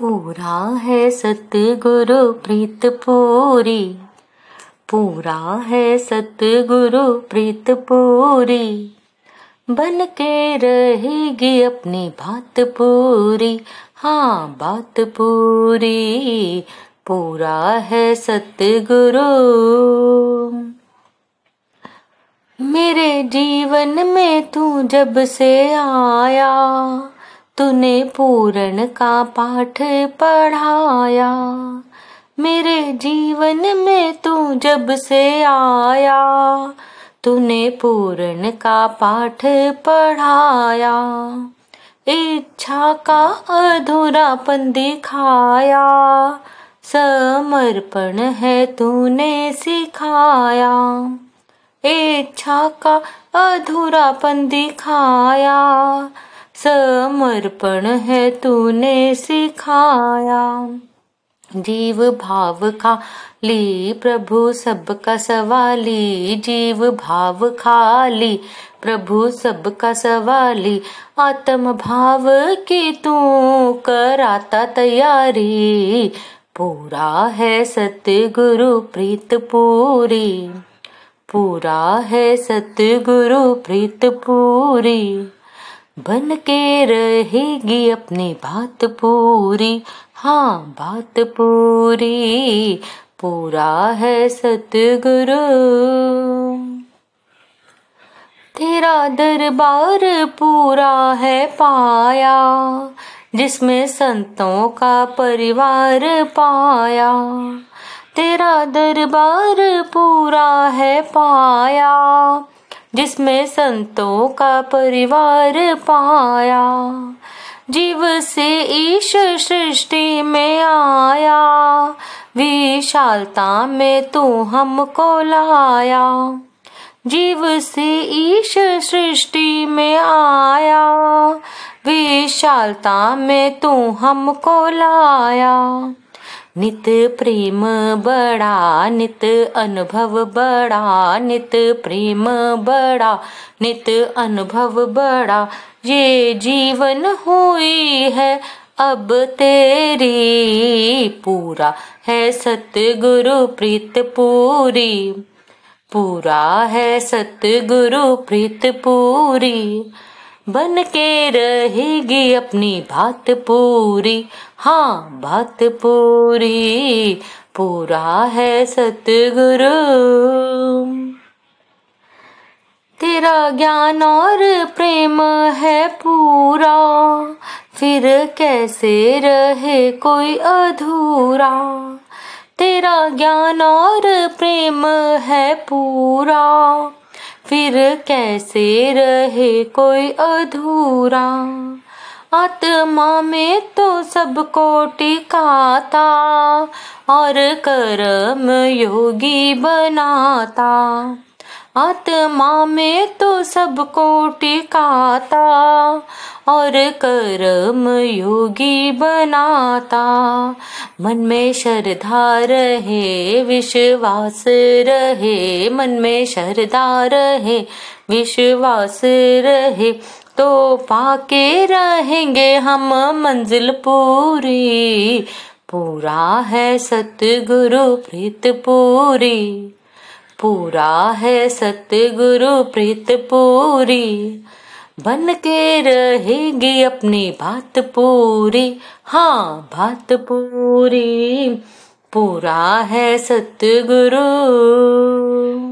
पूरा है सतगुरु प्रीत पूरी पूरा है सतगुरु प्रीत पूरी बन के रहेगी अपनी बात पूरी। हाँ बात पूरी। पूरा है सतगुरु। मेरे जीवन में तू जब से आया तूने पूरण का पाठ पढ़ाया, मेरे जीवन में तू जब से आया, तूने पूरण का पाठ पढ़ाया, इच्छा का अधूरापन दिखाया, समर्पण है तूने सिखाया, इच्छा का अधूरापन दिखाया समर्पण है तूने सिखाया। जीव भाव का ली प्रभु सबका सवाली। जीव भाव खाली, प्रभु सबका सवाली। आत्म भाव की तू कराता तैयारी। पूरा है सतगुरु प्रीत पूरी। पूरा है सतगुरु प्रीत पूरी। बन के रहेगी अपनी बात पूरी। हाँ बात पूरी। पूरा है सतगुरु। तेरा दरबार पूरा है पाया, जिसमें संतों का परिवार पाया। तेरा दरबार पूरा है पाया जिसमें संतों का परिवार पाया, जीव से ईश सृष्टि में आया। विशालता में तू हमको लाया, जीव से ईश सृष्टि में आया। विशालता में तू हमको लाया। नित प्रेम बड़ा, नित अनुभव बड़ा, नित प्रेम बड़ा, नित अनुभव बड़ा। ये जीवन हुई है अब तेरी, पूरा है सतगुरु प्रीत पूरी पूरा है सतगुरु प्रीत पूरी बन के रहेगी अपनी बात पूरी। हाँ बात पूरी। पूरा है सतगुरु। तेरा ज्ञान और प्रेम है पूरा। फिर कैसे रहे कोई अधूरा? तेरा ज्ञान और प्रेम है पूरा। फिर कैसे रहे कोई अधूरा? आत्मा में तो सबको टिकाता और कर्म योगी बनाता। आत्मा में तो सबको टिकाता और कर्म योगी बनाता। मन में श्रद्धा रहे, विश्वास रहे, मन में श्रद्धा रहे, विश्वास रहे तो पाके रहेंगे हम मंजिल पूरी। पूरा है सतगुरु प्रीत पूरी। पूरा है सतगुरु प्रीत पूरी। बन के रहेगी अपनी बात पूरी। हाँ बात पूरी। पूरा है सतगुरु।